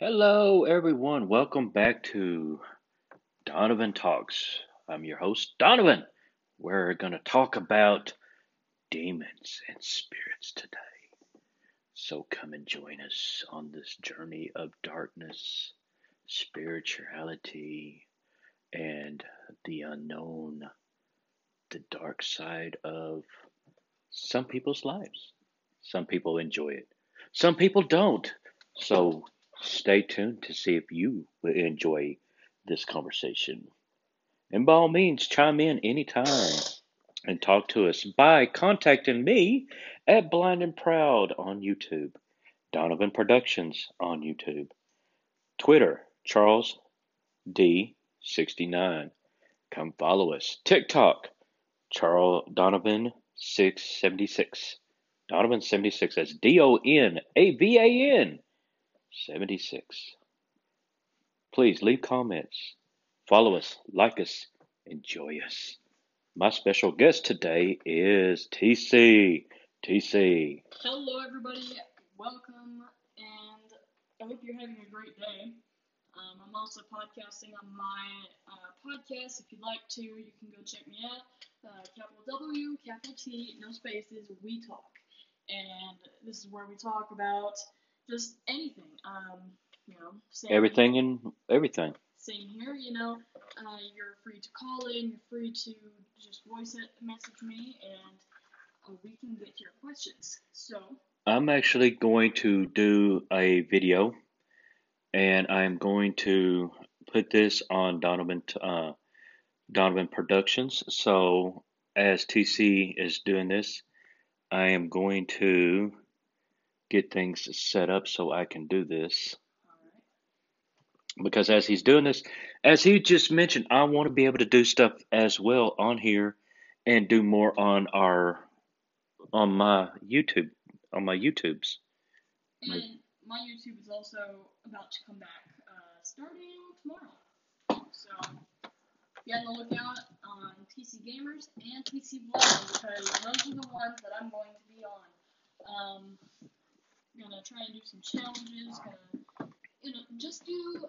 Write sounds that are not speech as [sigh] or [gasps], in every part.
Hello, everyone. Welcome back to Donovan Talks. I'm your host, Donovan. We're going to talk about demons and spirits today. So come and join us on this journey of darkness, spirituality, and the unknown, the dark side of some people's lives. Some people enjoy it, some people don't. So stay tuned to see if you will enjoy this conversation. And by all means, chime in anytime and talk to us by contacting me at Blind and Proud on YouTube, Donovan Productions on YouTube, Twitter, Charles D69. Come follow us. TikTok, Charles Donovan 676. Donovan 76. That's D O N A V A N 76. Please leave comments, follow us, like us, enjoy us. My special guest today is TC. TC. Hello, everybody. Welcome, and I hope you're having a great day. Um, I'm also podcasting on my uh, podcast. If you'd like to, you can go check me out. Uh, capital W, capital T, no spaces. We talk, and this is where we talk about just anything. Um, you know, same, Everything and everything. Same here. You know, uh, you're free to call in. You're free to just voice it, message me, and uh, we can get your questions. So. I'm actually going to do a video and I'm going to put this on Donovan uh, Donovan Productions. So as TC is doing this, I am going to get things set up so I can do this. Because as he's doing this, as he just mentioned, I want to be able to do stuff as well on here and do more on our on my YouTube on my YouTubes. And my YouTube is also about to come back uh, starting tomorrow. So be on the lookout on TC Gamers and TC Vlog because those are the ones that I'm going to be on. Um, gonna try and do some challenges. Gonna you know just do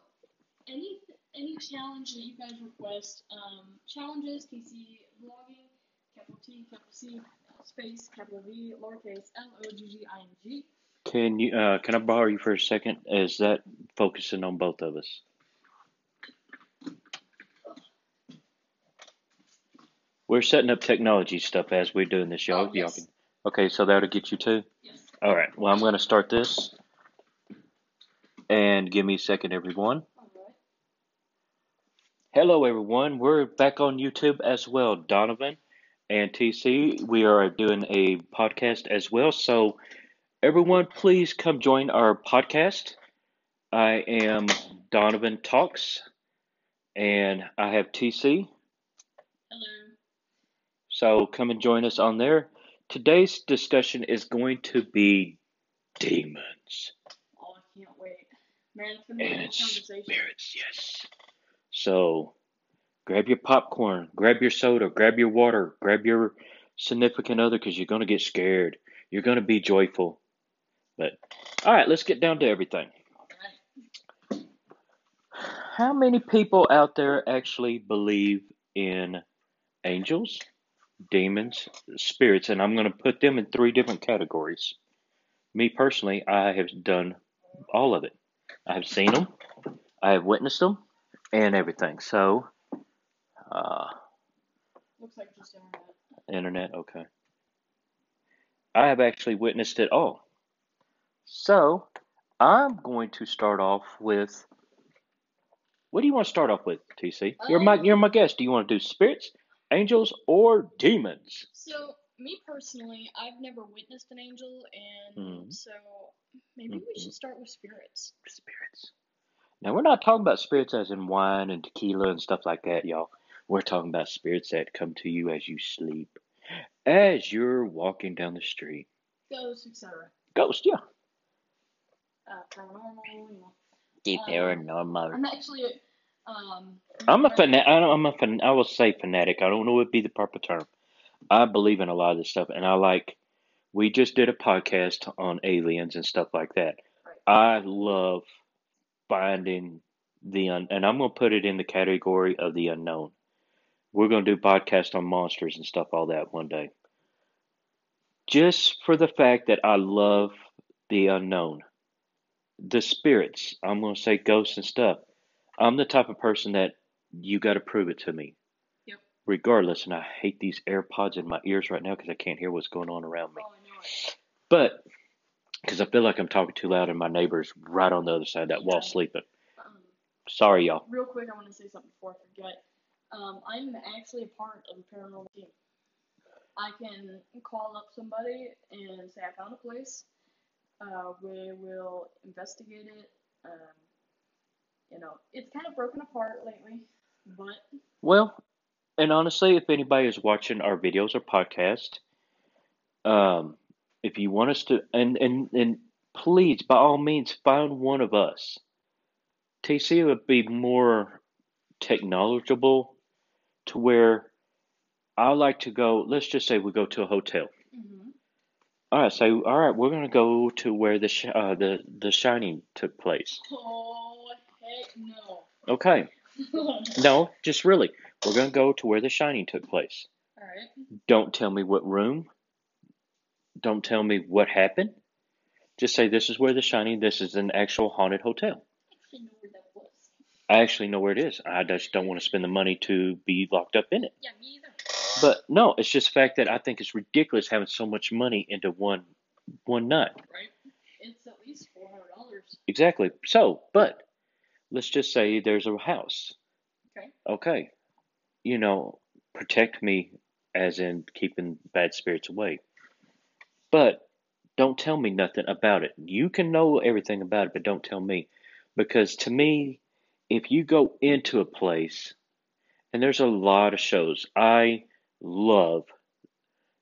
any any challenge that you guys request. Um, challenges TC Vlogging, capital T, capital C, space, capital V, lowercase L O G G I N G. Can you uh, can I borrow you for a second? Is that focusing on both of us? We're setting up technology stuff as we're doing this, y'all. Oh, yes. y'all can, okay, so that'll get you too. Yes. All right. Well, I'm going to start this, and give me a second, everyone. Hello, everyone. We're back on YouTube as well. Donovan and TC, we are doing a podcast as well. So, everyone, please come join our podcast. I am Donovan Talks, and I have TC. Hello. So, come and join us on there. Today's discussion is going to be demons Oh, I can't wait. Man, it's gonna be a and good conversation. spirits. Yes. So, grab your popcorn, grab your soda, grab your water, grab your significant other because you're going to get scared. You're going to be joyful. But, all right, let's get down to everything. How many people out there actually believe in angels, demons, spirits? And I'm going to put them in three different categories. Me personally, I have done all of it. I have seen them, I have witnessed them, and everything. So, uh, Looks like just internet. internet, okay. I have actually witnessed it all. So, I'm going to start off with. What do you want to start off with, TC? You're my Um, you're my guest. Do you want to do spirits, angels, or demons? So, me personally, I've never witnessed an angel, and Mhm. so maybe we Mhm. should start with spirits. Spirits. Now we're not talking about spirits as in wine and tequila and stuff like that, y'all. We're talking about spirits that come to you as you sleep, as you're walking down the street. Ghosts, etc. Ghosts, yeah. Uh, paranormal, you know. Um, paranormal. I'm actually um. I'm a right- fanatic. I'm a fan. I will say fanatic. I don't know what would be the proper term. I believe in a lot of this stuff, and I like. We just did a podcast on aliens and stuff like that. I love finding the un, and I'm gonna put it in the category of the unknown. We're gonna do podcast on monsters and stuff, all that one day. Just for the fact that I love the unknown, the spirits. I'm gonna say ghosts and stuff. I'm the type of person that you got to prove it to me. Yep. Regardless, and I hate these AirPods in my ears right now because I can't hear what's going on around me. Oh. But because I feel like I'm talking too loud and my neighbor's right on the other side of that wall sleeping. Um, Sorry, y'all. real quick, I want to say something before I forget. Um, I'm actually a part of the paranormal team. I can call up somebody and say I found a place. Uh, we will investigate it. Um, you know, it's kind of broken apart lately, but Well, and honestly, if anybody is watching our videos or podcast, um, if you want us to, and and and please, by all means, find one of us. TC would be more technological to where I like to go. Let's just say we go to a hotel. mhm. All right, so all right, we're gonna go to where the sh- uh, the the Shining took place. oh heck no. Okay, [laughs] no, just really, we're gonna go to where the Shining took place. All right. Don't tell me what room. Don't tell me what happened. Just say this is where the Shining. This is an actual haunted hotel. Actually, know where that was. I actually know where it is. I just don't want to spend the money to be locked up in it. Yeah, me either. But no, it's just the fact that I think it's ridiculous having so much money into one one night. Right. It's at least four hundred dollars. Exactly. So, but let's just say there's a house. Okay. Okay. You know, protect me as in keeping bad spirits away. But don't tell me nothing about it. You can know everything about it, but don't tell me. Because to me, if you go into a place, and there's a lot of shows, I love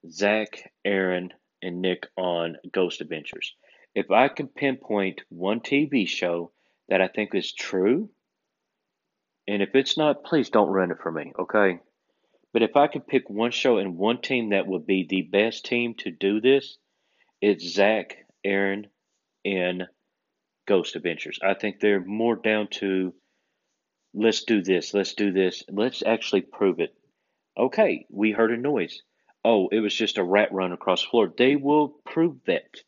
Zak, Aaron, and Nick on Ghost Adventures. If I can pinpoint one TV show that I think is true, and if it's not, please don't run it for me, okay? But if I could pick one show and one team that would be the best team to do this, it's Zak, Aaron, and Ghost Adventures. I think they're more down to let's do this, let's do this, let's actually prove it. Okay, we heard a noise. Oh, it was just a rat run across the floor. They will prove that.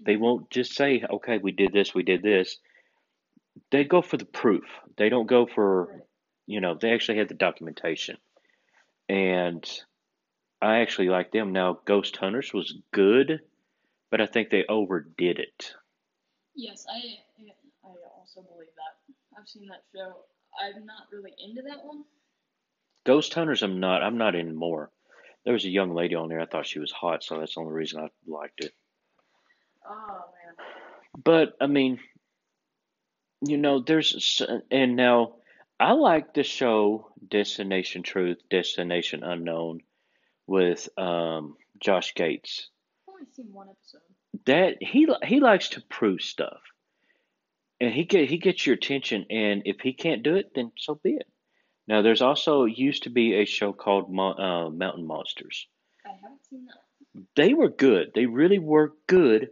They mm-hmm. won't just say, okay, we did this, we did this. They go for the proof. They don't go for, you know, they actually have the documentation. And I actually like them. Now, Ghost Hunters was good, but I think they overdid it. Yes, I I also believe that. I've seen that show. I'm not really into that one. Ghost Hunters, I'm not. I'm not anymore. There was a young lady on there. I thought she was hot, so that's the only reason I liked it. Oh man. But I mean, you know, there's and now I like the show Destination Truth, Destination Unknown with um, Josh Gates. I've only seen one episode. That he he likes to prove stuff, and he get he gets your attention. And if he can't do it, then so be it. Now, there's also used to be a show called Mo- uh, Mountain Monsters. I haven't seen that. They were good. They really were good.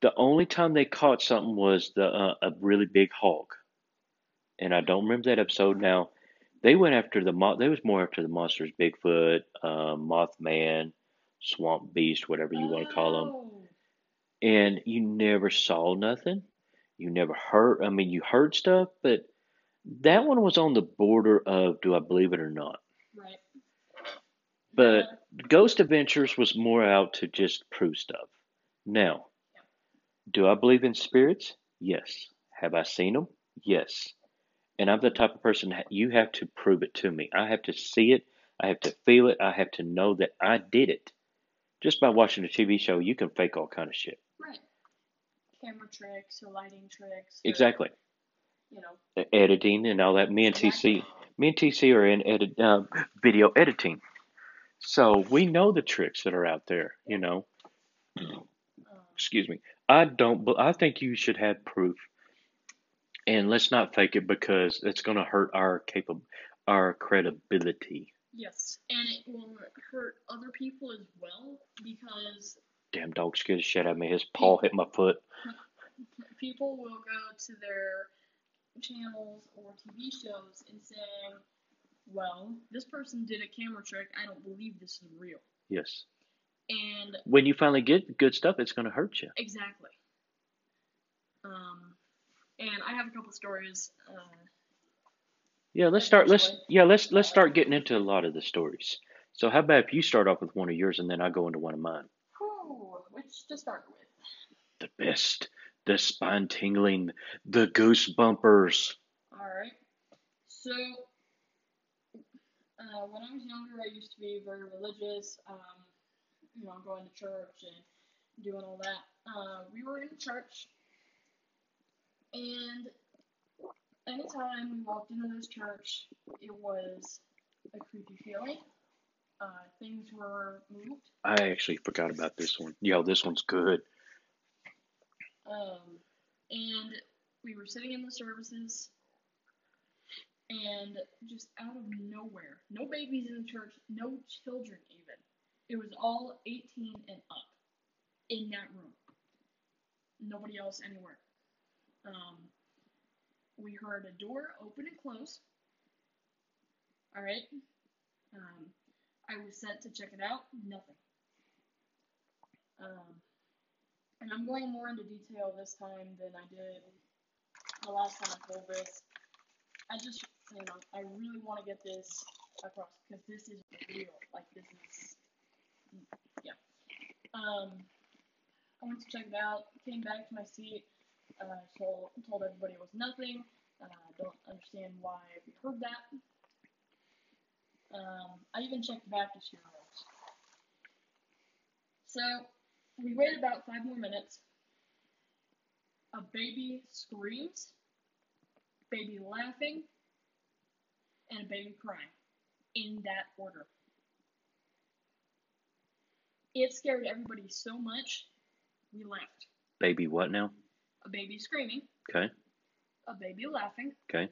The only time they caught something was the uh, a really big hog, and I don't remember that episode now. They went after the mo- they was more after the monsters, Bigfoot, uh, Mothman, Swamp Beast, whatever you want to call them. Oh, And you never saw nothing. You never heard. I mean, you heard stuff, but that one was on the border of do I believe it or not. Right. But Yeah. Ghost Adventures was more out to just prove stuff. Now, do I believe in spirits? Yes. Have I seen them? Yes. And I'm the type of person that you have to prove it to me. I have to see it. I have to feel it. I have to know that I did it. Just by watching a TV show, you can fake all kind of shit. Right. Camera tricks or lighting tricks. or, Exactly. You know. Editing and all that. Me and TC, me and TC are in edit, uh, video editing, so we know the tricks that are out there. You know. Um, excuse me. I don't. I think you should have proof. And let's not fake it because it's going to hurt our capab- our credibility. Yes, and it will hurt other people as well because Damn dog scared the shit out of me. His paw hit my foot. people will go to their channels or TV shows and say, well, this person did a camera trick. I don't believe this is real. Yes. And When you finally get good stuff, it's going to hurt you. exactly. Um, and I have a couple stories. Uh, Yeah, let's start. Let's yeah, let's let's start getting into a lot of the stories. So how about if you start off with one of yours and then I go into one of mine? whew, which to start with? The best, the spine tingling, the goose bumpers. All right. So, uh, when I was younger, I used to be very religious. Um, you know, going to church and doing all that. Uh, we were in church, and anytime we walked into this church, it was a creepy feeling. Uh, things were moved. I actually forgot about this one. Yo, this one's good. Um, and we were sitting in the services, and just out of nowhere, no babies in the church, no children even. It was all 18 and up in that room. Nobody else anywhere. Um, we heard a door open and close. All right. Um, I was sent to check it out. Nothing. Um, and I'm going more into detail this time than I did the last time I told this. I just, you know, I really want to get this across because this is real. Like this is, yeah. Um, I went to check it out. Came back to my seat. Uh, told told everybody it was nothing. Uh, don't understand why we heard that. Um, I even checked the Baptist funerals. So we waited about five more minutes. A baby screams, baby laughing, and a baby crying in that order. It scared everybody so much, we left. Baby, what now? A baby screaming, Okay, a baby laughing, okay,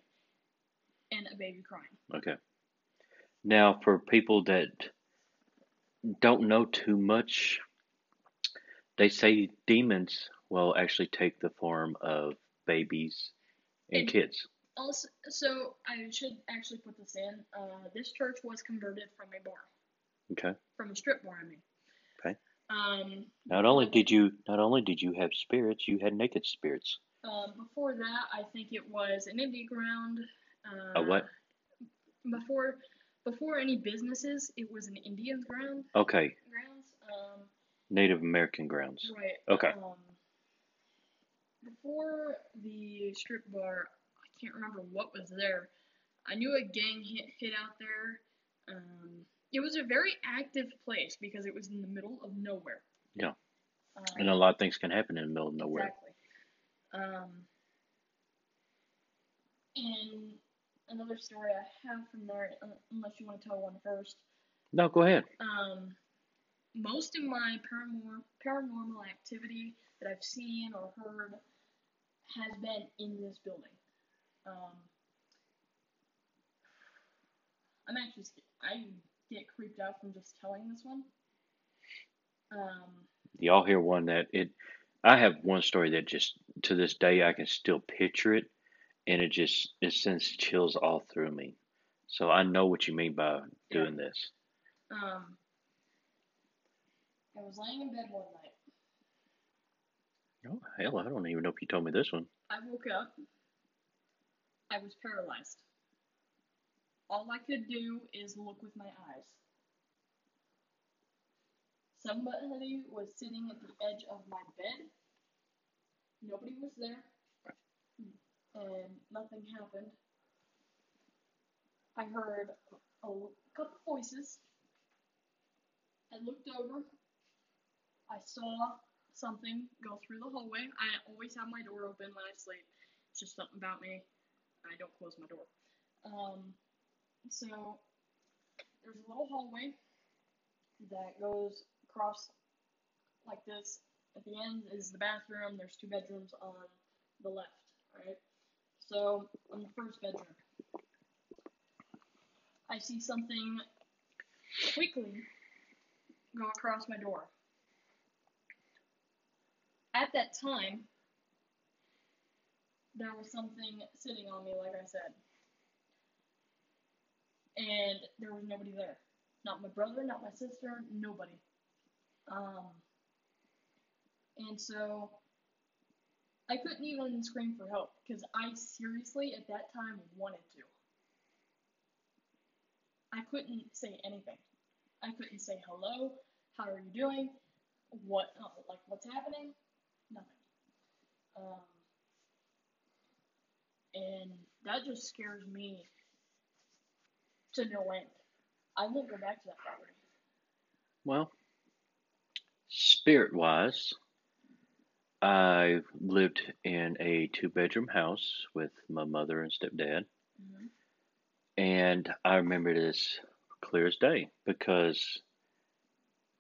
and a baby crying. okay. Now, for people that don't know too much, they say demons will actually take the form of babies and And- kids. Also, so I should actually put this in. Uh, this church was converted from a bar, Okay. from a strip bar. I mean. Um, Not only did you not only did you have spirits, you had naked spirits. Um, before that, I think it was an indie ground. Uh, A what? Before, before any businesses, it was an Indian ground Okay, grounds. Um, Native American grounds. right. Okay. Um, before the strip bar, I can't remember what was there. I knew a gang hit hit out there. Um, it was a very active place because it was in the middle of nowhere. Yeah. Um, And a lot of things can happen in the middle of nowhere. Exactly. Um, and another story I have from there, unless you want to tell one first. No, go ahead. Um, most of my paranormal paranormal activity that I've seen or heard has been in this building. Um, I'm actually sca- I get creeped out from just telling this one. Um, Y'all hear one that it I have one story that just to this day I can still picture it and it just it sends chills all through me. So I know what you mean by doing this. Um, I was laying in bed one night. Oh hell, I don't even know if you told me this one. I woke up. I was paralyzed. All I could do is look with my eyes. Somebody was sitting at the edge of my bed. Nobody was there. And nothing happened. I heard a couple voices. I looked over. I saw something go through the hallway. I always have my door open when I sleep. It's just something about me. I don't close my door. Um, so there's a little hallway that goes across like this. At the end is the bathroom. There's two bedrooms on the left. Alright. So, in the first bedroom, I see something quickly go across my door. At that time, there was something sitting on me, like I said. And there was nobody there. Not my brother, not my sister, nobody. Um, and so I couldn't even scream for help because I seriously at that time wanted to. I couldn't say anything. I couldn't say hello. How are you doing? What uh, like what's happening? Nothing. Um, and that just scares me to no end. I won't go back to that property. Well, spirit wise, I lived in a two bedroom house with my mother and stepdad. hmm And I remember this clear as day because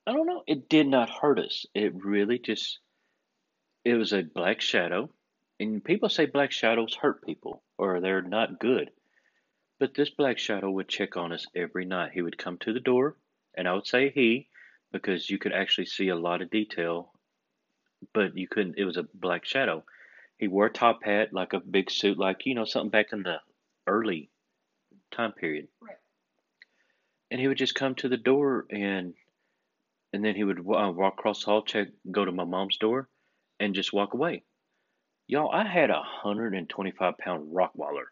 I don't know, it did not hurt us. It really just, it was a black shadow. And people say black shadows hurt people or they're not good. But this black shadow would check on us every night. He would come to the door, and I would say he because you could actually see a lot of detail, but you couldn't, it was a black shadow. He wore a top hat, like a big suit, like, you know, something back in the early time period. Right. And he would just come to the door and and then he would uh, walk across the hall, check, go to my mom's door, and just walk away. Y'all, I had a hundred and twenty-five pound Rottweiler,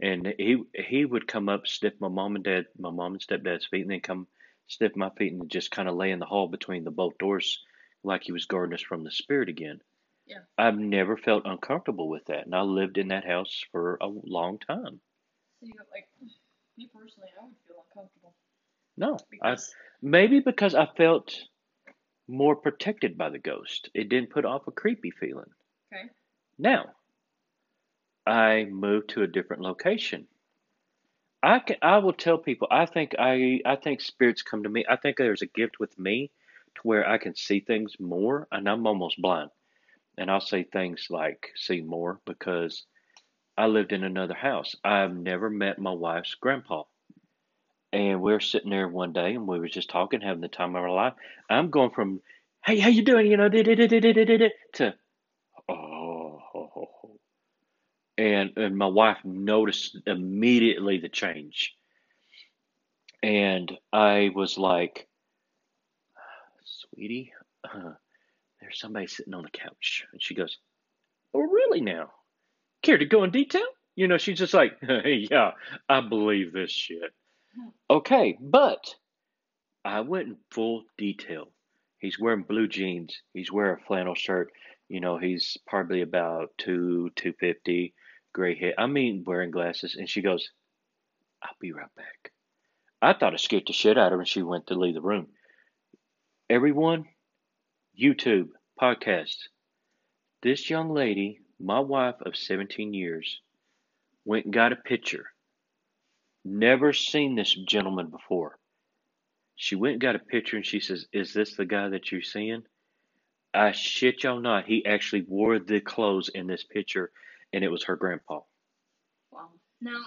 and he he would come up, sniff my mom and dad, my mom and stepdad's feet, and then come sniff my feet and just kind of lay in the hall between the both doors, like he was guarding us from the spirit again. Yeah. I've never felt uncomfortable with that, and I lived in that house for a long time. So you like me personally, I would feel uncomfortable No, I maybe because I felt more protected by the ghost. It didn't put off a creepy feeling. okay, Now, I moved to a different location. I can, I will tell people I think I I think spirits come to me. I think there's a gift with me to where I can see things more and I'm almost blind. And I'll say things like see more because I lived in another house. I've never met my wife's grandpa. And we are sitting there one day and we were just talking, having the time of our life. I'm going from, hey, how you doing? You know, to, oh, and and my wife noticed immediately the change. And i was like sweetie uh, there's somebody sitting on the couch. And she goes oh really now? Care to go in detail? You know she's just like [laughs] yeah i believe this shit. Okay but i went in full detail. He's wearing blue jeans. He's wearing a flannel shirt. You know he's probably about two 250 gray hair. I mean, wearing glasses. And she goes, I'll be right back. I thought it scared the shit out of her and she went to leave the room. Everyone, YouTube, podcast. This young lady, my wife of 17 years, went and got a picture. Never seen this gentleman before. She went and got a picture and she says, Is this the guy that you're seeing? I shit y'all not. He actually wore the clothes in this picture and it was her grandpa. wow. Now,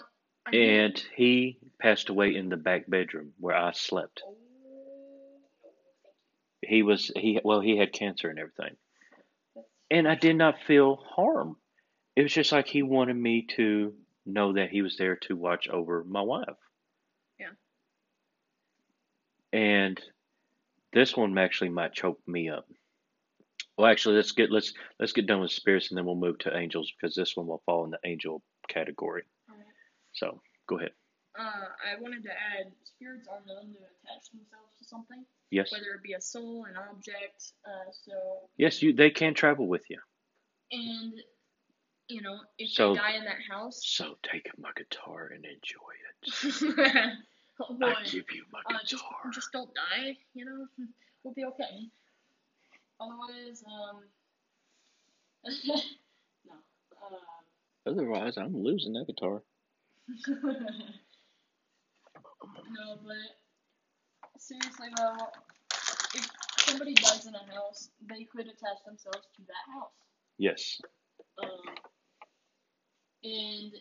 I And he passed away in the back bedroom where I slept. oh, He was he well he had cancer and everything. And I did not feel harm. It was just like he wanted me to know that he was there to watch over my wife. Yeah. And this one actually might choke me up. Well, actually, let's get let's let's get done with spirits and then we'll move to angels because this one will fall in the angel category. So go ahead. Uh, I wanted to add spirits are known to attach themselves to something, Yes, whether it be a soul, an object. Uh, so yes, you they can travel with you. and you know if So- they die in that house. So take my guitar and enjoy it. [laughs] oh boy. I give you my Uh, just, guitar. just don't die, you know. [laughs] We'll be okay. Otherwise, um, [laughs] no. Uh, Otherwise, I'm losing that guitar. [laughs] no, but seriously though, if somebody dies in a house, they could attach themselves to that house. Yes. Um, and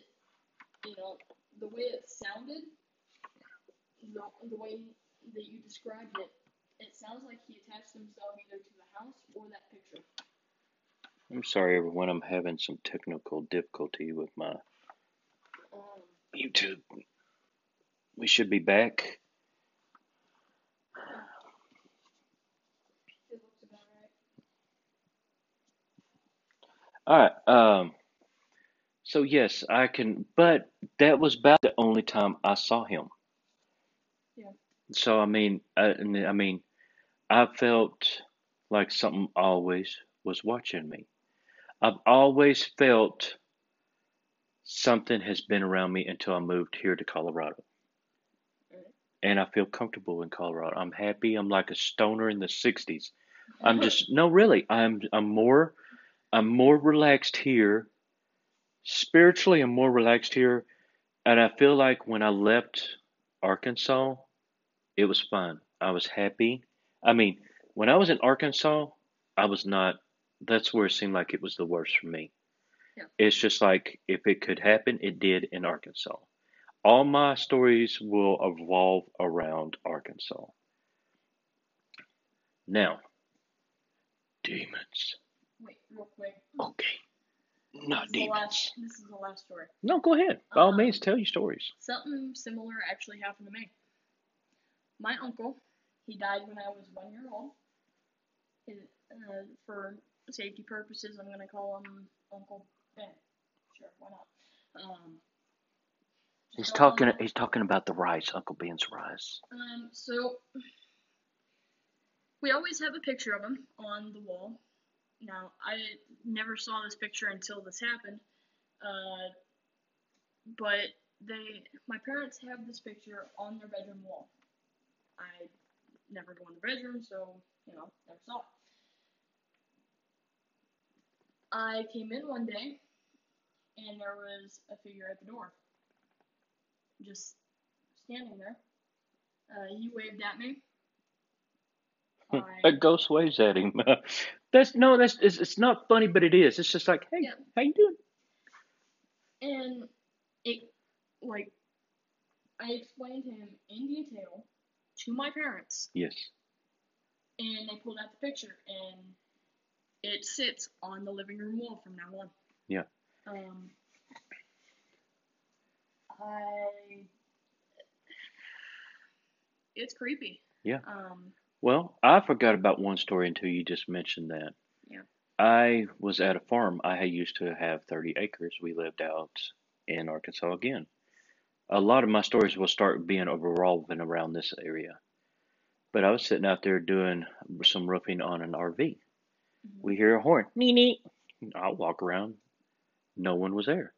you know the way it sounded, the, the way that you described it, it sounds like he attached himself either to the house or that picture. I'm sorry, everyone. I'm having some technical difficulty with my Um, YouTube. We should be back. it looks about right. All right. Um. So yes, I can, but that was about the only time I saw him. Yeah. So I mean, I, I mean, I felt like something always was watching me. I've always felt something has been around me until I moved here to Colorado. Mm-hmm. And I feel comfortable in Colorado. I'm happy. I'm like a stoner in the 60s. I'm [laughs] just no, really. I'm I'm more I'm more relaxed here. Spiritually, I'm more relaxed here, and I feel like when I left Arkansas, it was fun. I was happy. I mean, when I was in Arkansas, I was not. That's where it seemed like it was the worst for me. Yeah. It's just like if it could happen, it did in Arkansas. All my stories will evolve around Arkansas. Now, demons. Wait, real quick. Okay. Not this demons. last. This is the last story. No, go ahead. By all Um, means, tell your stories. Something similar actually happened to me. My uncle, he died when I was one year old. His, uh, for safety purposes, I'm gonna call him Uncle Ben. Sure, why not? Um, He's so, talking. um, He's talking about the rice, Uncle Ben's rice. Um, so we always have a picture of him on the wall. Now, I never saw this picture until this happened. Uh, but they, my parents have this picture on their bedroom wall. I never go in the bedroom, so you know, never saw it. I came in one day, and there was a figure at the door, just standing there. Uh, he waved at me. I, A ghost waves at him. [laughs] that's no. That's it's, it's not funny, but it is. It's just like, hey, Yeah. how you doing? and it, like, I explained to him in detail to my parents, Yes. and they pulled out the picture, and it sits on the living room wall from now on. Yeah. Um, I. It's creepy. Yeah. Um, Well, I forgot about one story until you just mentioned that. Yeah. I was at a farm. I had used to have 30 acres. We lived out in Arkansas again. A lot of my stories will start being revolving around this area. But I was sitting out there doing some roofing on an RV. mhm. We hear a horn. Nee, nee. I walk around. No one was there.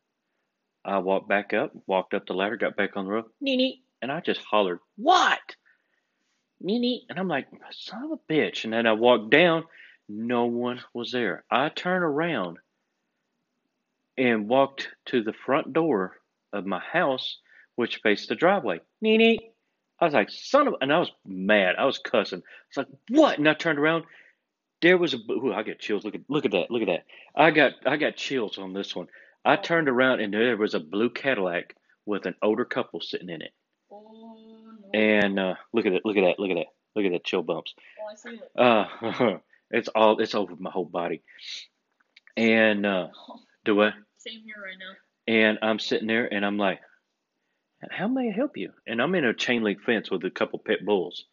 I walked back up, walked up the ladder, got back on the roof. Nee, nee. And I just hollered, What? Nee, nee. And I'm like, Son of a bitch. And then I walked down. No one was there. I turned around and walked to the front door of my house, which faced the driveway. Nee, nee. I was like, son of, and I was mad. I was cussing. I was like, what? And I turned around. There was a. Ooh, I got chills. Look at, look at that. Look at that. I got, I got chills on this one. I turned around and there was a blue Cadillac with an older couple sitting in it. Oh no. And uh, look at it. Look at that. Look at that. Look at that chill bumps. oh, I see it. Uh, [laughs] it's all. It's over my whole body. And uh, [laughs] do I? Same here right now. And I'm sitting there and I'm like, how may I help you? And I'm in a chain link fence with a couple pit bulls.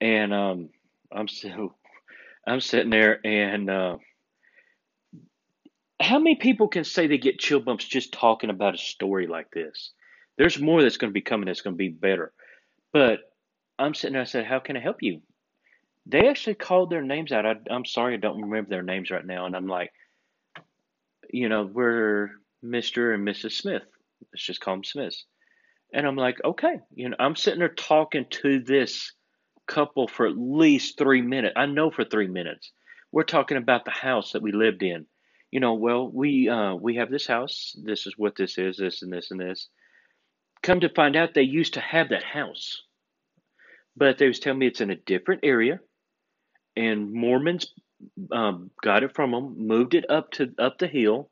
And um, I'm so I'm sitting there and uh, how many people can say they get chill bumps just talking about a story like this? There's more that's going to be coming that's going to be better. But I'm sitting there I said, how can I help you? They actually called their names out. I, I'm sorry I don't remember their names right now. And I'm like, you know, we're Mr. and Mrs. Smith. Let's just call them Smiths. And I'm like, okay, you know, I'm sitting there talking to this couple for at least three minutes. I know for three minutes. We're talking about the house that we lived in. You know, well, we uh, we have this house. This is what this is. This and this and this. Come to find out, they used to have that house, but they was telling me it's in a different area, and Mormons um, got it from them, moved it up to up the hill,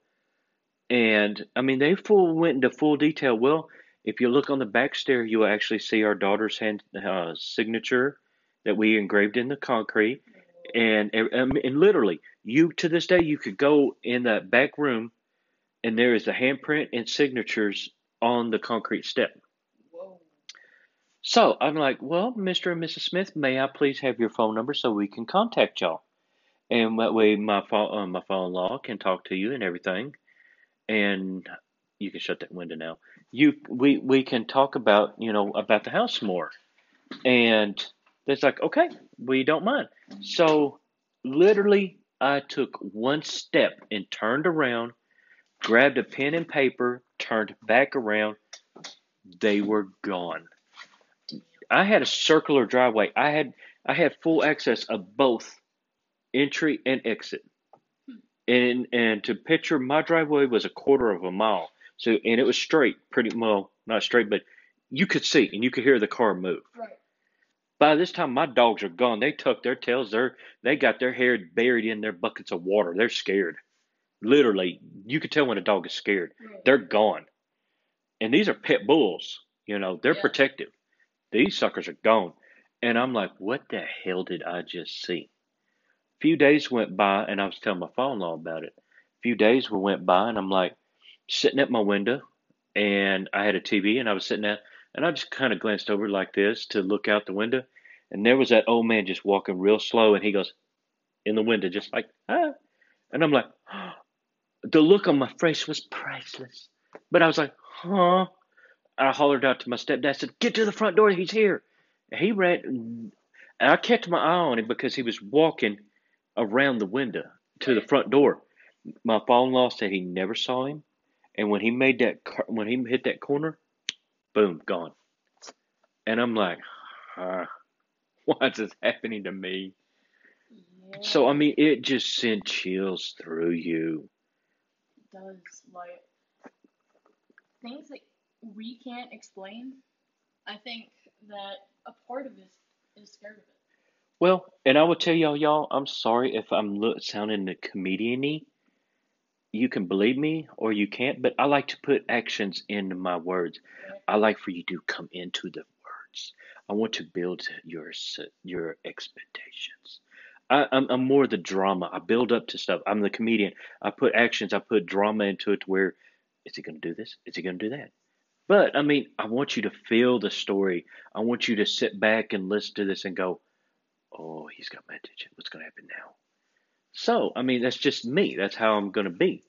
And I mean, they full went into full detail. Well, if you look on the back stair, you will actually see our daughter's hand uh, signature that we engraved in the concrete. And, and and literally, you to this day, you could go in that back room, and there is a handprint and signatures on the concrete step. Whoa. So I'm like, well, Mr. and Mrs. Smith, may I please have your phone number so we can contact y'all? And that way my fa- uh, my father-in-law can talk to you and everything. And you can shut that window now. You we we can talk about you know about the house more. And it's like, okay, we don't mind. So literally, I took one step and turned around, grabbed a pen and paper, turned back around. They were gone. I had a circular driveway. I had I had full access of both entry and exit. And and to picture my driveway was a quarter of a mile. So and it was straight, pretty well, not straight, but you could see and you could hear the car move. Right. By this time my dogs are gone. They tuck their tails, they're they got their hair buried in their buckets of water. They're scared. Literally, you could tell when a dog is scared. Right. They're gone. And these are pit bulls. You know, they're Yeah. protective. These suckers are gone. And I'm like, what the hell did I just see? A few days went by, and I was telling my father in law about it. A few days went by, and I'm like, sitting at my window, and I had a TV, and I was sitting there, and I just kind of glanced over like this to look out the window, and there was that old man just walking real slow, and he goes in the window, just like, ah. And I'm like, [gasps] the look on my face was priceless. But I was like, huh? I hollered out to my stepdad, said, Get to the front door, he's here. And he ran, and I kept my eye on him because he was walking around the window to the front door. My father in law said he never saw him. And when he made that, when he hit that corner, boom, gone. And I'm like, huh, [laughs] why is this happening to me? Yeah. So, I mean, it just sent chills through you. it does like things that we can't explain. I think that a part of us is scared of it. Well, and I will tell y'all, y'all, I'm sorry if I'm look, sounding the comedian-y. You can believe me or you can't, but I like to put actions into my words. I like for you to come into the words. I want to build your your expectations. I, I'm, I'm more the drama. I build up to stuff. I'm the comedian. I put actions. I put drama into it. Where is he going to do this? Is he going to do that? But I mean, I want you to feel the story. I want you to sit back and listen to this and go, "Oh, he's got my attention. What's going to happen now?" So, I mean, that's just me. That's how I'm going to be.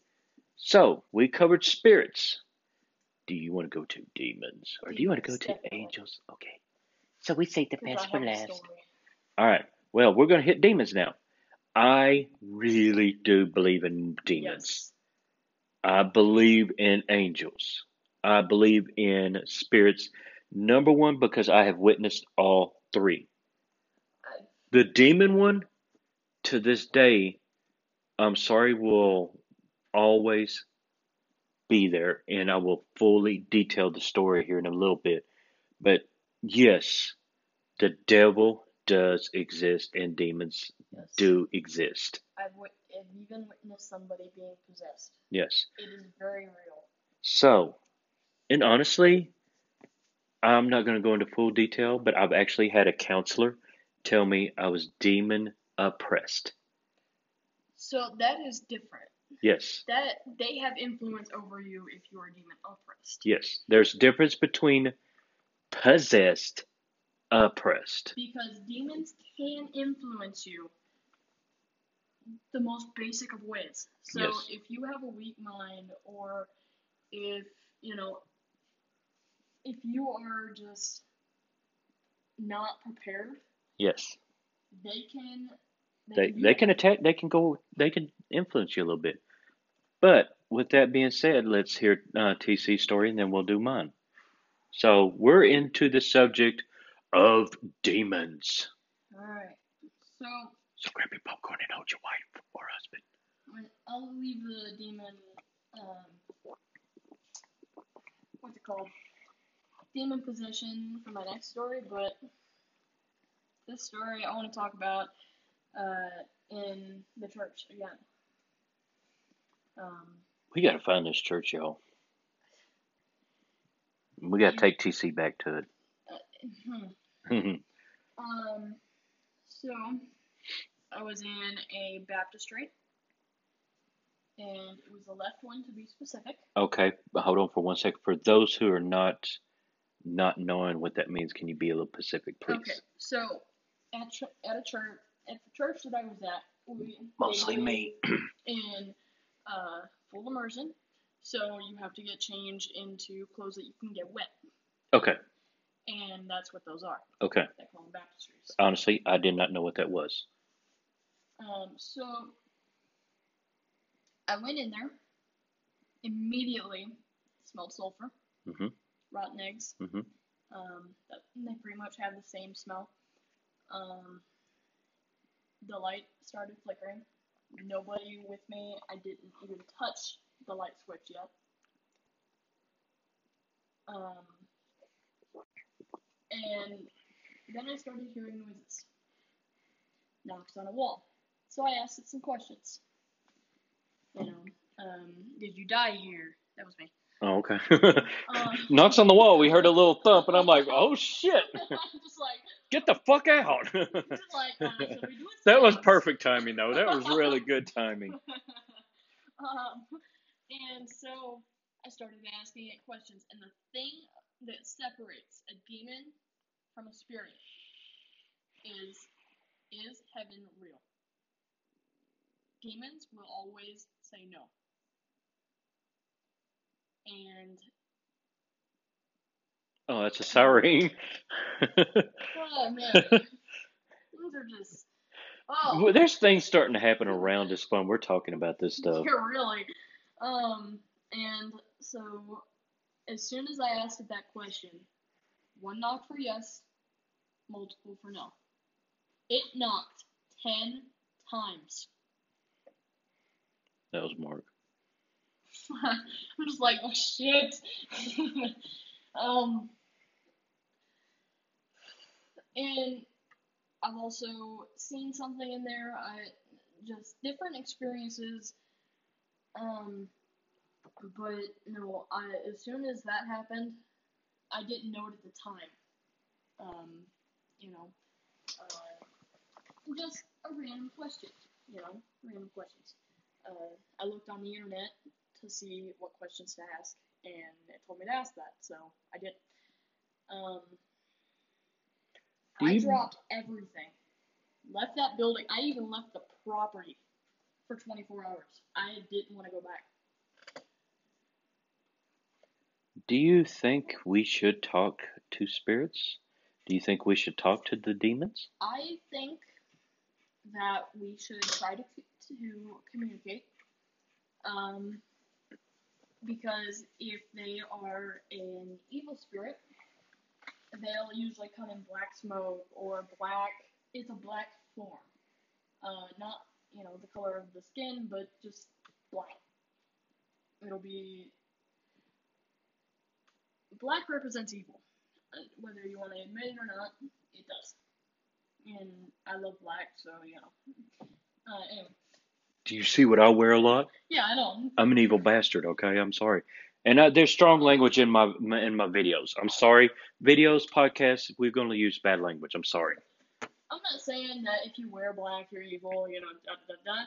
So, we covered spirits. Do you want to go to demons or do you want to go to angels? Okay. So we say the best for last. All right. Well, we're going to hit demons now. I really do believe in demons. Yes. I believe in angels. I believe in spirits. Number one, because I have witnessed all three. The demon one, to this day, I'm sorry, will always be there, and I will fully detail the story here in a little bit. But yes, the devil does exist, and demons Yes. do exist. I've, wit- I've even witnessed somebody being possessed. Yes. It is very real. So, and honestly, I'm not going to go into full detail, but I've actually had a counselor tell me I was demon oppressed. So that is different. Yes. That they have influence over you if you are demon oppressed. Yes. There's difference between possessed, oppressed. Because demons can influence you the most basic of ways. So Yes. if you have a weak mind or if, you know, if you are just not prepared, Yes. they can They they can attack. They can go. They can influence you a little bit. But with that being said, let's hear uh, TC's story, and then we'll do mine. So we're into the subject of demons. Alright. So So grab your popcorn and hold your wife or husband. I'll leave the demon um what's it called? Demon possession for my next story, but this story I want to talk about uh in the church again. Um We gotta find this church, y'all. We gotta take TC back to it. hmm. [laughs] um, so I was in a baptistry, and it was the left one to be specific. okay, hold on for one second. For those who are not not knowing what that means, can you be a little specific, please? Okay, so at ch- at a church at the church that I was at, we Mostly me. [coughs] in uh, full immersion. So you have to get changed into clothes that you can get wet, Okay, and that's what those are. okay. They call them baptistries. Honestly, I did not know what that was. Um, so I went in there. Immediately smelled sulfur, Mhm. rotten eggs. Mhm. Um, that, they pretty much have the same smell. Um, the light started flickering. Nobody with me. I didn't even touch the light switch yet. Um, and then I started hearing noises. Knocks on a wall. So I asked it some questions. You know, um, did you die here? That was me. Oh, okay. [laughs] Um, Knocks on the wall. We heard a little thump, and I'm like, "Oh shit! I'm [laughs] just like, Get the fuck out!" uh, should we do it that was perfect timing, though. That was really [laughs] good timing. [laughs] um, and so I started asking it questions, and the thing that separates a demon from a spirit is is heaven real? Demons will always say no. And Oh, that's a siren. oh man, [laughs] these are just oh Well, There's things starting to happen around us when we're talking about this [laughs] stuff. Yeah, really. Um, and so as soon as I asked that question, one knocked for yes, multiple for no. It knocked ten times. That was Mark. [laughs] I'm just like, oh shit. Um, and I've also seen something in there. I just different experiences. Um, but no, I as soon as that happened, I didn't know it at the time. Um, you know, uh, just a random question. You know, random questions. Uh, I looked on the internet to see what questions to ask, and it told me to ask that, so I did. Um, I dropped everything. Left that building. I even left the property for 24 hours. I didn't want to go back. Do you think we should talk to spirits? Do you think we should talk to the demons? I think that we should try to to communicate. Um, because if they are an evil spirit, they'll usually come in black smoke or black. It's a black form, uh, not you know the color of the skin, but just black. It'll be black represents evil, uh, whether you want to admit it or not. It does, and I love black, so you know. Uh, anyway, Do you see what I wear a lot? yeah, I don't. I'm an evil bastard. Okay, I'm sorry. And uh, there's strong language in my in my videos. I'm sorry. Videos, podcasts, we're going to use bad language. I'm sorry. I'm not saying that if you wear black you're evil, you know, da da da.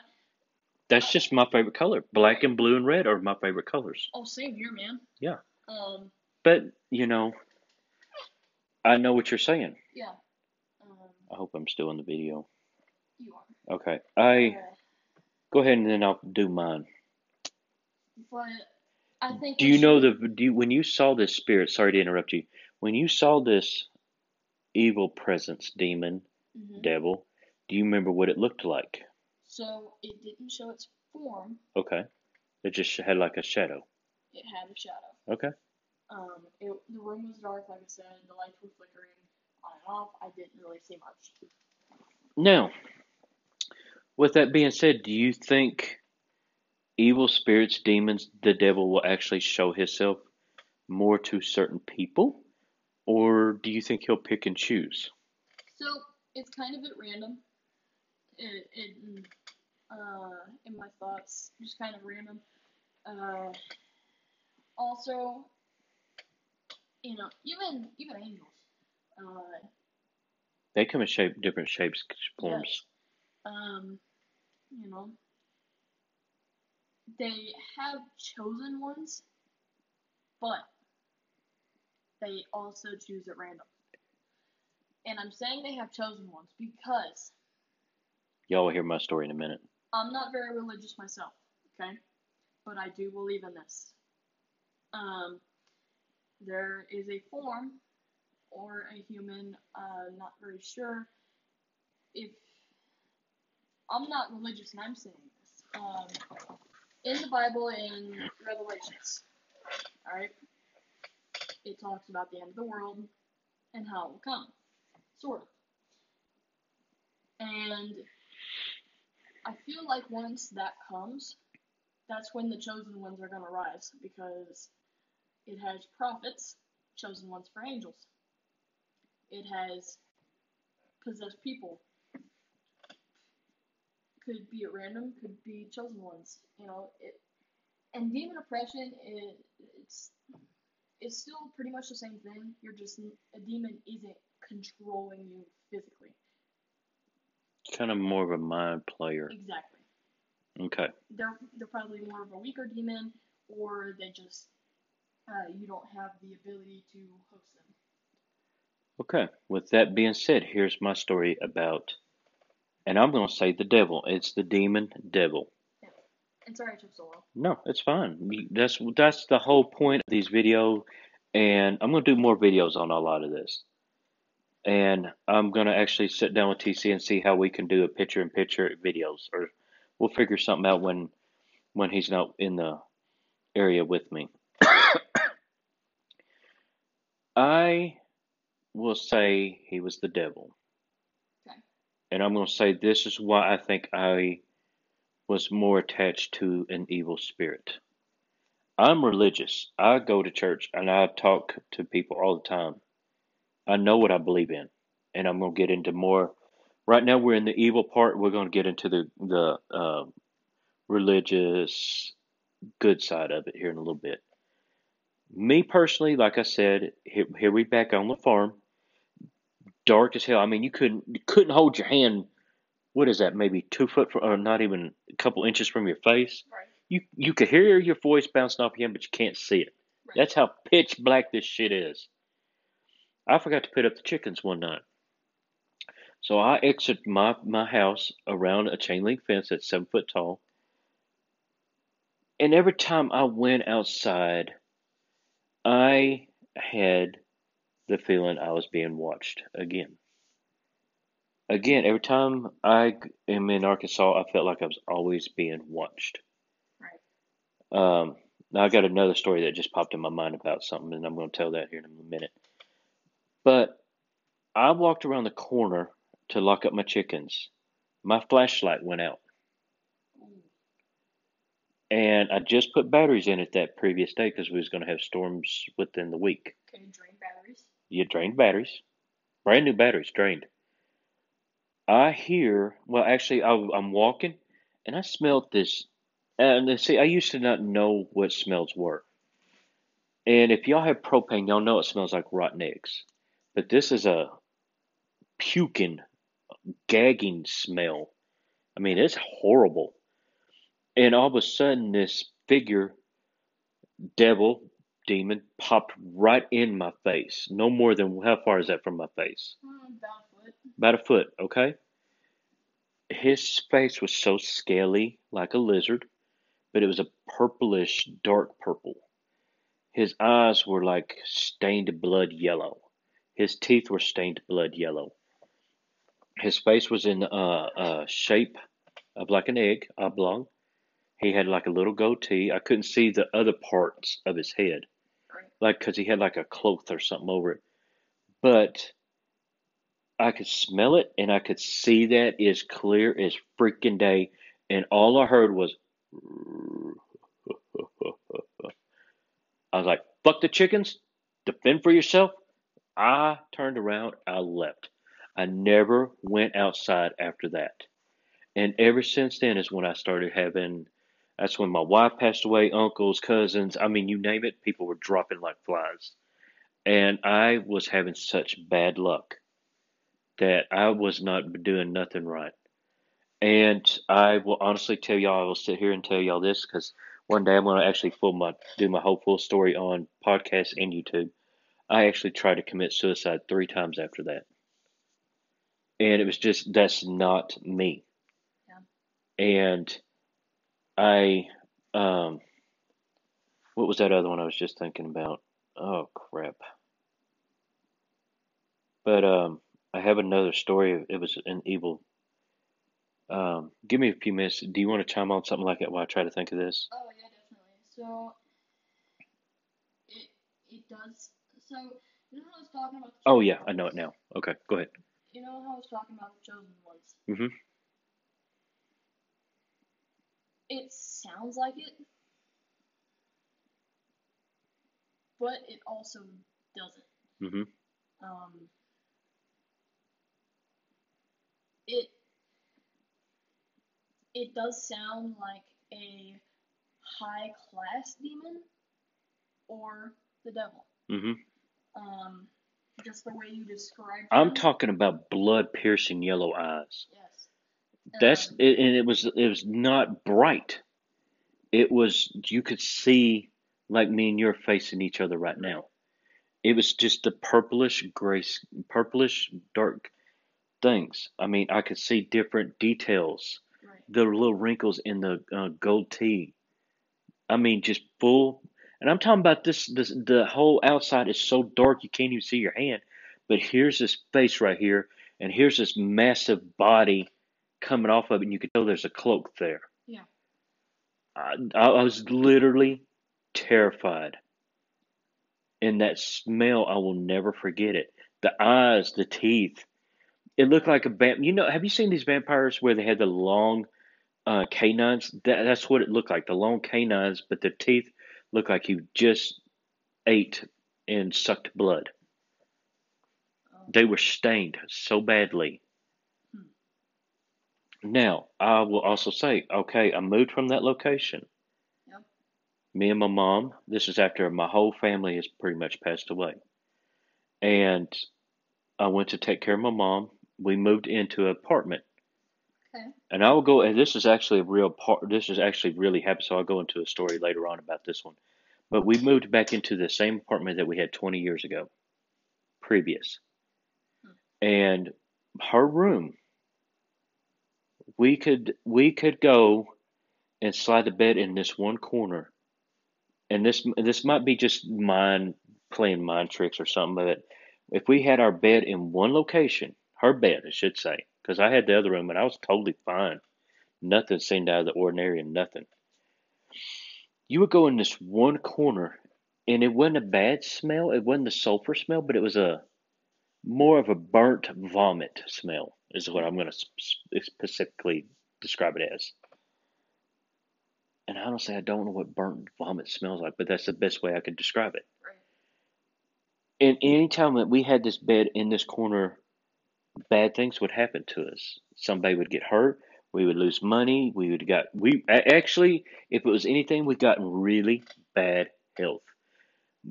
That's just my favorite color. Black and blue and red are my favorite colors. Oh, same here, man. Yeah. Um, But you know, I know what you're saying. yeah. Um, I hope I'm still in the video. you are. Okay. I Uh, go ahead and then I'll do mine. but I think. Do you know the do you, when you saw this spirit? Sorry to interrupt you. When you saw this evil presence, demon, Mhm. devil, do you remember what it looked like? So it didn't show its form. Okay. It just had like a shadow. It had a shadow. Okay. Um, it, the room was dark, like I said. The lights were flickering on and off. I didn't really see much. Now, with that being said, do you think evil spirits, demons, the devil will actually show himself more to certain people? Or do you think he'll pick and choose? So it's kind of at random. It, it uh, in my thoughts, just kind of random. Uh, also, you know, even even angels. Uh, They come in shape, different shapes, forms. yes. Um, you know, they have chosen ones, but they also choose at random. And I'm saying they have chosen ones because Y'all will hear my story in a minute. I'm not very religious myself, okay? But I do believe in this. Um, there is a form or a human, uh, not very sure if I'm not religious and I'm saying this. Um, in the Bible, in Revelations, alright, it talks about the end of the world and how it will come, sort of. And I feel like once that comes, that's when the chosen ones are going to rise because it has prophets, chosen ones for angels. It has possessed people. Could be at random, could be chosen ones. You know, it and demon oppression is it's it's still pretty much the same thing. You're just a demon isn't controlling you physically. Kind of more of a mind player. Exactly. Okay. they're they're probably more of a weaker demon, or they just uh, you don't have the ability to host them. Okay. With that being said, here's my story about, and I'm going to say the devil. It's the demon devil. And sorry it took so long. No, it's fine. That's that's the whole point of these videos, and I'm going to do more videos on a lot of this. And I'm going to actually sit down with TC and see how we can do a picture-in-picture videos, or we'll figure something out when when he's not in the area with me. [coughs] I will say he was the devil. And I'm going to say this is why I think I was more attached to an evil spirit. I'm religious. I go to church and I talk to people all the time. I know what I believe in. And I'm going to get into more. Right now, we're in the evil part. We're going to get into the, the uh, religious good side of it here in a little bit. Me personally, like I said, here, here we back on the farm. Dark as hell. I mean, you couldn't you couldn't hold your hand. What is that? Maybe two foot from, or not even a couple inches from your face. Right. You you could hear your voice bouncing off your hand, but you can't see it. Right. That's how pitch black this shit is. I forgot to put up the chickens one night. So I exit my, my house around a chain link fence that's seven foot tall. And every time I went outside, I had the feeling I was being watched again. Again, every time I am in Arkansas, I felt like I was always being watched. Right. Um, now I got another story that just popped in my mind about something, and I'm going to tell that here in a minute. But I walked around the corner to lock up my chickens. My flashlight went out, and I just put batteries in it that previous day because we was going to have storms within the week. Can you drain batteries? You drained batteries, brand new batteries drained. I hear, well, actually, I, I'm walking, and I smelled this. And see, I used to not know what smells were. And if y'all have propane, y'all know it smells like rotten eggs. But this is a puking, gagging smell. I mean, it's horrible. And all of a sudden, this figure, devil, demon, popped right in my face. No more than how far is that from my face? Hmm, about a foot. About a foot, okay? His face was so scaly, like a lizard, but it was a purplish, dark purple. His eyes were like stained blood yellow. His teeth were stained blood yellow. His face was in uh, uh, shape of like an egg, oblong. He had like a little goatee. I couldn't see the other parts of his head. Like because he had like a cloth or something over it. But I could smell it and I could see that as clear as freaking day. And all I heard was, [laughs] I was like, fuck the chickens, defend for yourself. I turned around, I left. I never went outside after that. And ever since then is when I started having That's when my wife passed away, uncles, cousins, I mean, you name it, people were dropping like flies. And I was having such bad luck that I was not doing nothing right. And I will honestly tell y'all, I will sit here and tell y'all this because one day I'm going to actually full my do my whole full story on podcast and YouTube. I actually tried to commit suicide three times after that, and it was just that's not me. Yeah. And I, um, what was that other one I was just thinking about? Oh crap! But um, I have another story. It was an evil. Um, give me a few minutes. Do you want to chime on something like that while I try to think of this? Oh yeah, definitely. So it it does. So you know how I was talking about. The Oh yeah, I know it now. Okay, go ahead. You know how I was talking about the chosen ones. Mhm. It sounds like it, but it also doesn't. Mhm. Um, it it does sound like a high class demon or the devil. Mm-hmm. Um, just the way you described. I'm them. talking about blood piercing yellow eyes. Yes. That's it, and it was it was not bright. It was you could see like me and you're facing each other right now. It was just the purplish gray, purplish dark things. I mean, I could see different details. right. The little wrinkles in the uh, gold tee. I mean, just full. And I'm talking about this. This the whole outside is so dark you can't even see your hand. But here's this face right here, and here's this massive body coming off of it, and you could tell there's a cloak there. Yeah. I, I was literally terrified. And that smell, I will never forget it. The eyes, the teeth. It looked like a vamp. You know, have you seen these vampires where they had the long uh, canines? That, that's what it looked like. The long canines, but the teeth looked like you just ate and sucked blood. Um, They were stained so badly. Now, I will also say, okay, I moved from that location. Yep. Me and my mom, this is after my whole family has pretty much passed away. And I went to take care of my mom. We moved into an apartment. Okay. And I will go, and this is actually a real part, this is actually really happened, so I'll go into a story later on about this one. But we moved back into the same apartment that we had 20 years ago, previous. Hmm. And her room, we could we could go and slide the bed in this one corner. And this this might be just mine playing mind tricks or something, but if we had our bed in one location, her bed, I should say, because I had the other room and I was totally fine. Nothing seemed out of the ordinary and nothing. You would go in this one corner and it wasn't a bad smell. It wasn't the sulfur smell, but it was a more of a burnt vomit smell, is what I'm going to specifically describe it as. And honestly, I don't know what burnt vomit smells like, but that's the best way I could describe it. Right. And anytime that we had this bed in this corner, bad things would happen to us. Somebody would get hurt. We would lose money. We would got we actually, if it was anything, we got in really bad.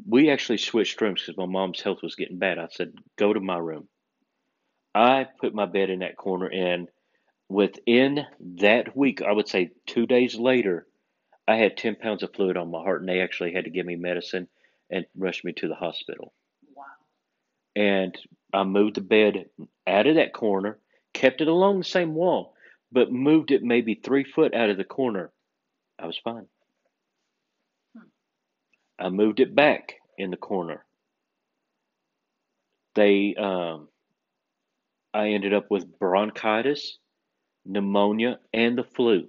We actually switched rooms because my mom's health was getting bad. I said, "Go to my room." I put my bed in that corner, and within that week, I would say two days later, I had ten pounds of fluid on my heart, and they actually had to give me medicine and rush me to the hospital Wow. and I moved the bed out of that corner, kept it along the same wall, but moved it maybe three foot out of the corner. I was fine. I moved it back in the corner. They, um, I ended up with bronchitis, pneumonia, and the flu.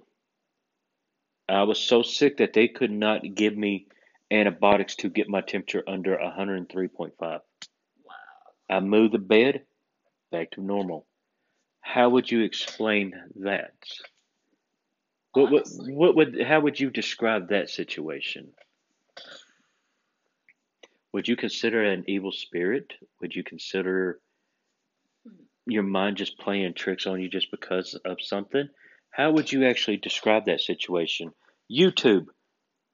I was so sick that they could not give me antibiotics to get my temperature under 103.5. Wow. I moved the bed back to normal. How would you explain that? What, what, what would how would you describe that situation? Would you consider an evil spirit? Would you consider your mind just playing tricks on you just because of something? How would you actually describe that situation YouTube.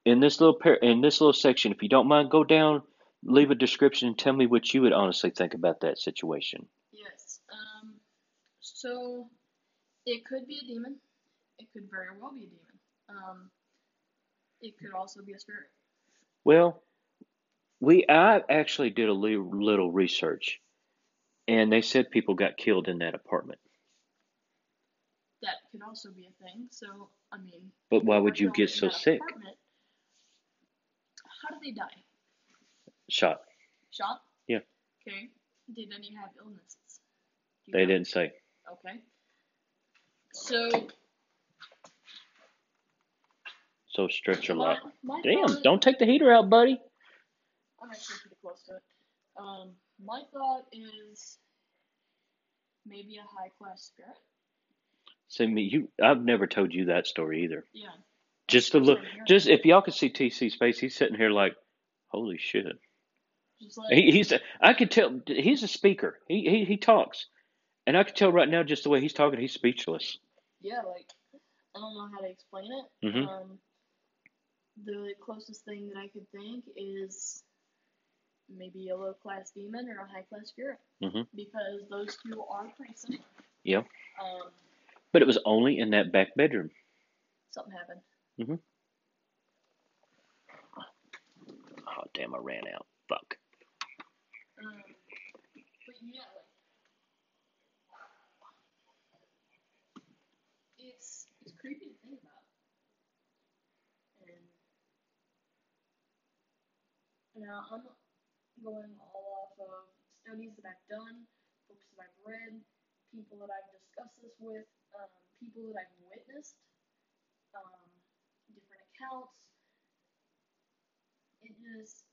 In this little par- in this little section, if you don't mind, go down, leave a description, and tell me what you would honestly think about that situation. Yes. Um. So, it could be a demon. It could very well be a demon. Um. It could also be a spirit. Well, we I actually did a li- little research, and they said people got killed in that apartment. That could also be a thing. So, I mean. But why would you get so sick? apartment, How did they die? Shot. Shot. Yeah. Okay. Did any have illnesses? They know? didn't say. Okay. So. So stretch your life. my Damn! Don't take the heater out, buddy. I'm actually pretty close to it. Um, my thought is maybe a high class spirit. See me, you. I've never told you that story either. Yeah. Just to look, just if y'all could see TC's face, he's sitting here like, holy shit. Just like He, he's. I could tell. He's a speaker. He, he he talks, and I could tell right now just the way he's talking, he's speechless. yeah, like I don't know how to explain it. Mhm. Um, the closest thing that I could think is maybe a low class demon or a high class spirit Mhm. because those two are pretty similar. Yeah. Um, But it was only in that back bedroom. something happened. Mm-hmm. Oh damn! I ran out. Fuck. Um, but yeah, like it's it's creepy to think about. And now I'm going all off of studies that I've done, books that I've read, people that I've discussed this with, um, people that I've witnessed, um, different accounts. It just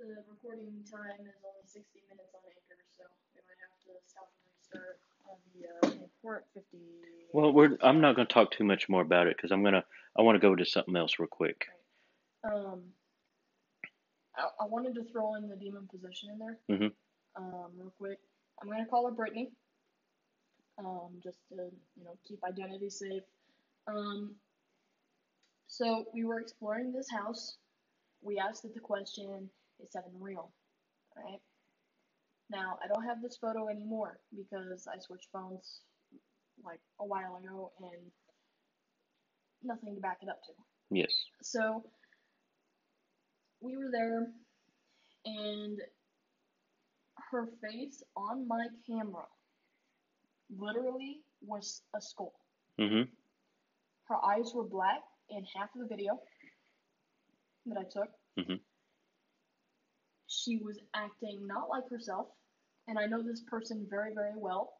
The recording time is only 60 minutes on Anchor, so we might have to stop and restart Well, we're. I'm not going to talk too much more about it because I'm gonna. I want to go to something else real quick. Um, I, I wanted to throw in the demon possession in there. Mhm. Um, real quick. I'm gonna call her Brittany. Um, just to you know keep identity safe. Um, so we were exploring this house. We asked it the question: Is seven real? Right. Now I don't have this photo anymore because I switched phones like a while ago and nothing to back it up to. Yes. So we were there, and her face on my camera literally was a skull. Mm-hmm. Her eyes were black in half of the video that I took. Mhm. She was acting not like herself, and I know this person very, very well,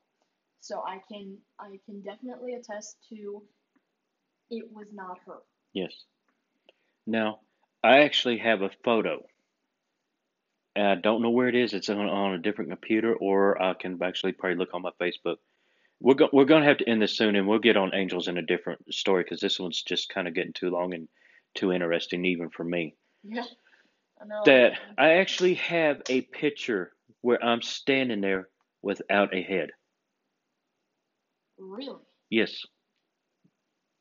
so I can I can definitely attest to it was not her. Yes. Now, I actually have a photo. And I don't know where it is. It's on, on a different computer, or I can actually probably look on my Facebook. We're go- we're gonna have to end this soon, and we'll get on angels in a different story because this one's just kind of getting too long and too interesting, even for me. Yeah. I know. That I actually have a picture where I'm standing there without a head. Really? Yes.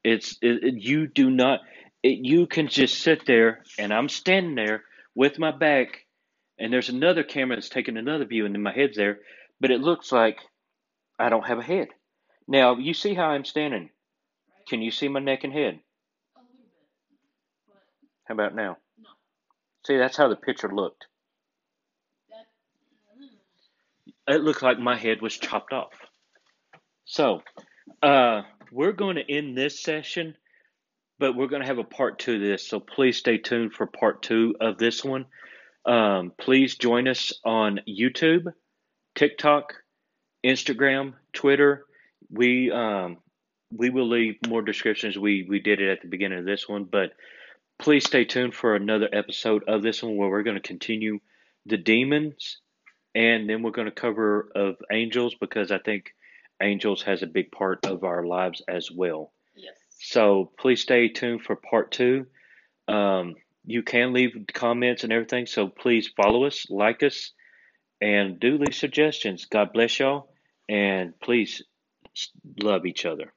It's it, it- you do not it, you can just sit there and I'm standing there with my back and there's another camera that's taking another view and then my head's there, but it looks like I don't have a head. Now, you see how I'm standing. Right? Can you see my neck and head? A little bit. But How about now? See, that's how the picture looked. It looked like my head was chopped off. So, uh, we're going to end this session, but we're going to have a part two of this. So please stay tuned for part two of this one. Um, please join us on YouTube, TikTok, Instagram, Twitter. We um, we will leave more descriptions. We we did it at the beginning of this one, but please stay tuned for another episode of this one where we're going to continue the demons, and then we're going to cover of angels because I think angels has a big part of our lives as well. yes. So please stay tuned for part two. Um, you can leave comments and everything, so please follow us, like us, and do leave suggestions. God bless y'all, And please love each other.